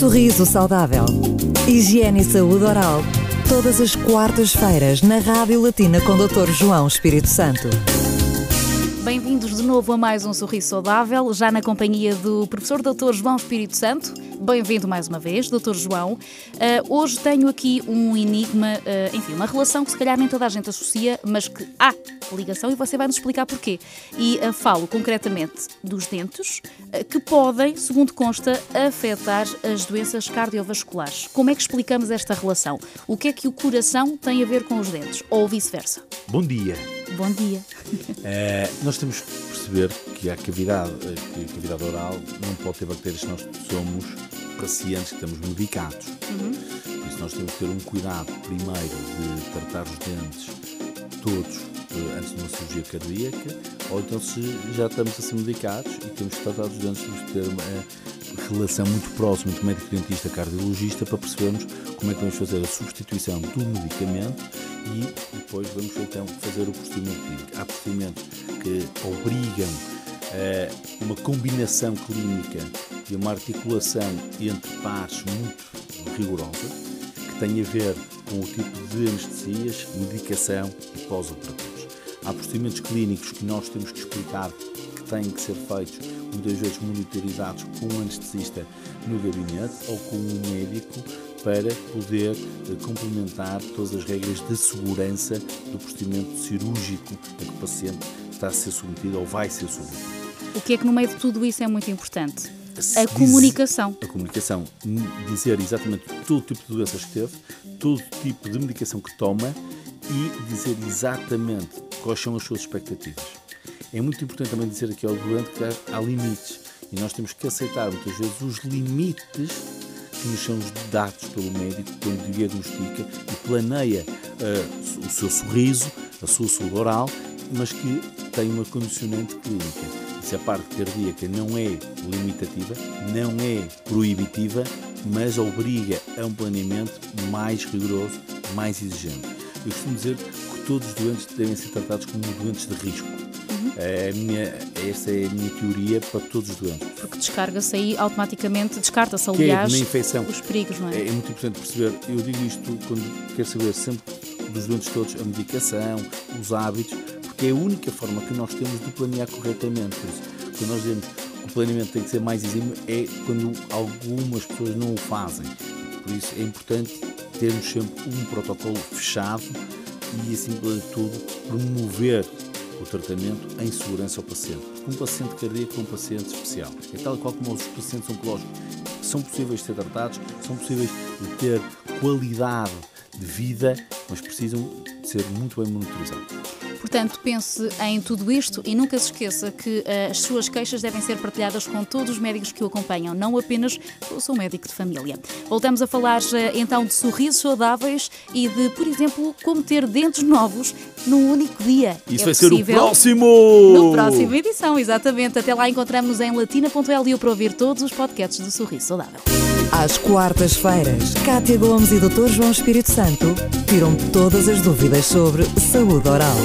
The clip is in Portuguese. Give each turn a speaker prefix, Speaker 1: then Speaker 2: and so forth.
Speaker 1: Sorriso Saudável. Higiene e Saúde Oral. Todas as quartas-feiras na Rádio Latina com Dr. João Espírito Santo.
Speaker 2: Bem-vindos de novo a mais um Sorriso Saudável, já na companhia do professor Dr. João Espírito Santo. Bem-vindo mais uma vez, Dr. João. Uh, hoje tenho aqui um enigma, uh, enfim, uma relação que se calhar nem toda a gente associa, mas que há ligação e você vai nos explicar porquê. E uh, falo concretamente dos dentes, que podem, segundo consta, afetar as doenças cardiovasculares. Como é que explicamos esta relação? O que é que o coração tem a ver com os dentes? Ou vice-versa?
Speaker 3: Bom dia.
Speaker 2: Bom dia.
Speaker 3: nós temos que perceber que a cavidade, que a cavidade oral não pode ter bactérias se nós somos pacientes que estamos medicados. Uhum. Por isso nós temos que ter um cuidado primeiro de tratar os dentes todos eh, antes de uma cirurgia cardíaca, ou então se já estamos a ser medicados e temos que tratar os dentes, que ter uma eh, relação muito próxima entre médico-dentista e cardiologista para percebermos como é que vamos fazer a substituição do medicamento e depois vamos então fazer o procedimento clínico. Há procedimentos que obrigam uh, uma combinação clínica e uma articulação entre pares muito rigorosa, que tem a ver com o tipo de anestesias, medicação e pós-operatórios. Há procedimentos clínicos que nós temos que explicar têm que ser feitos, muitas vezes monitorizados com um anestesista no gabinete ou com um médico para poder eh, complementar todas as regras de segurança do procedimento cirúrgico a que o paciente está a ser submetido ou vai ser submetido.
Speaker 2: O que é que no meio de tudo isso é muito importante? A comunicação.
Speaker 3: A comunicação. Dizer exatamente todo tipo de doenças que teve, todo tipo de medicação que toma e dizer exatamente quais são as suas expectativas. É muito importante também dizer aqui ao doente que há limites e nós temos que aceitar muitas vezes os limites que nos são dados pelo médico quando diagnostica e planeia uh, o seu sorriso, a sua saúde oral, mas que tem uma condicionante clínica se a parte cardíaca não é limitativa, não é proibitiva, mas obriga a um planeamento mais rigoroso, mais exigente. Eu costumo dizer que todos os doentes devem ser tratados como doentes de risco. Uhum. É a minha, essa é a minha teoria para todos os doentes.
Speaker 2: Porque descarga-se aí automaticamente, descarta-se aliás
Speaker 3: é infecção.
Speaker 2: os perigos, não é?
Speaker 3: É muito importante perceber, eu digo isto quando quero saber sempre dos doentes todos a medicação, os hábitos, que é a única forma que nós temos de planear corretamente. Por isso, quando nós dizemos que o planeamento tem que ser mais exímio, é quando algumas pessoas não o fazem. Por isso, é importante termos sempre um protocolo fechado e, acima de tudo, promover o tratamento em segurança ao paciente. Um paciente cardíaco é um paciente especial. É tal qual como os pacientes oncológicos são possíveis de ser tratados, são possíveis de ter qualidade de vida, mas precisam de ser muito bem monitorizados.
Speaker 2: Portanto, pense em tudo isto e nunca se esqueça que uh, as suas queixas devem ser partilhadas com todos os médicos que o acompanham, não apenas com o seu médico de família. Voltamos a falar uh, então de sorrisos saudáveis e de, por exemplo, como ter dentes novos num único dia.
Speaker 3: Isso é vai ser o próximo!
Speaker 2: No próximo edição, exatamente. Até lá encontramos em latina.lu para ouvir todos os podcasts do Sorriso Saudável.
Speaker 1: Às quartas-feiras, Cátia Gomes e Dr. João Espírito Santo tiram todas as dúvidas sobre saúde oral.